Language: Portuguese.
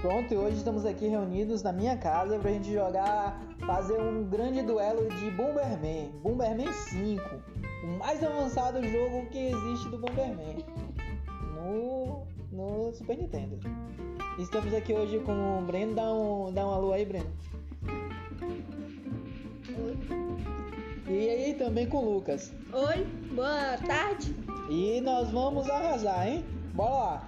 Pronto, e hoje estamos aqui reunidos na minha casa pra gente jogar, fazer um grande duelo de Bomberman, Bomberman 5, o mais avançado jogo que existe do Bomberman no, no Super Nintendo. Estamos aqui hoje com o Breno, dá, um, dá um alô aí, Breno. Oi. E aí também com o Lucas. Oi, boa tarde. E nós vamos arrasar, hein? Bora lá!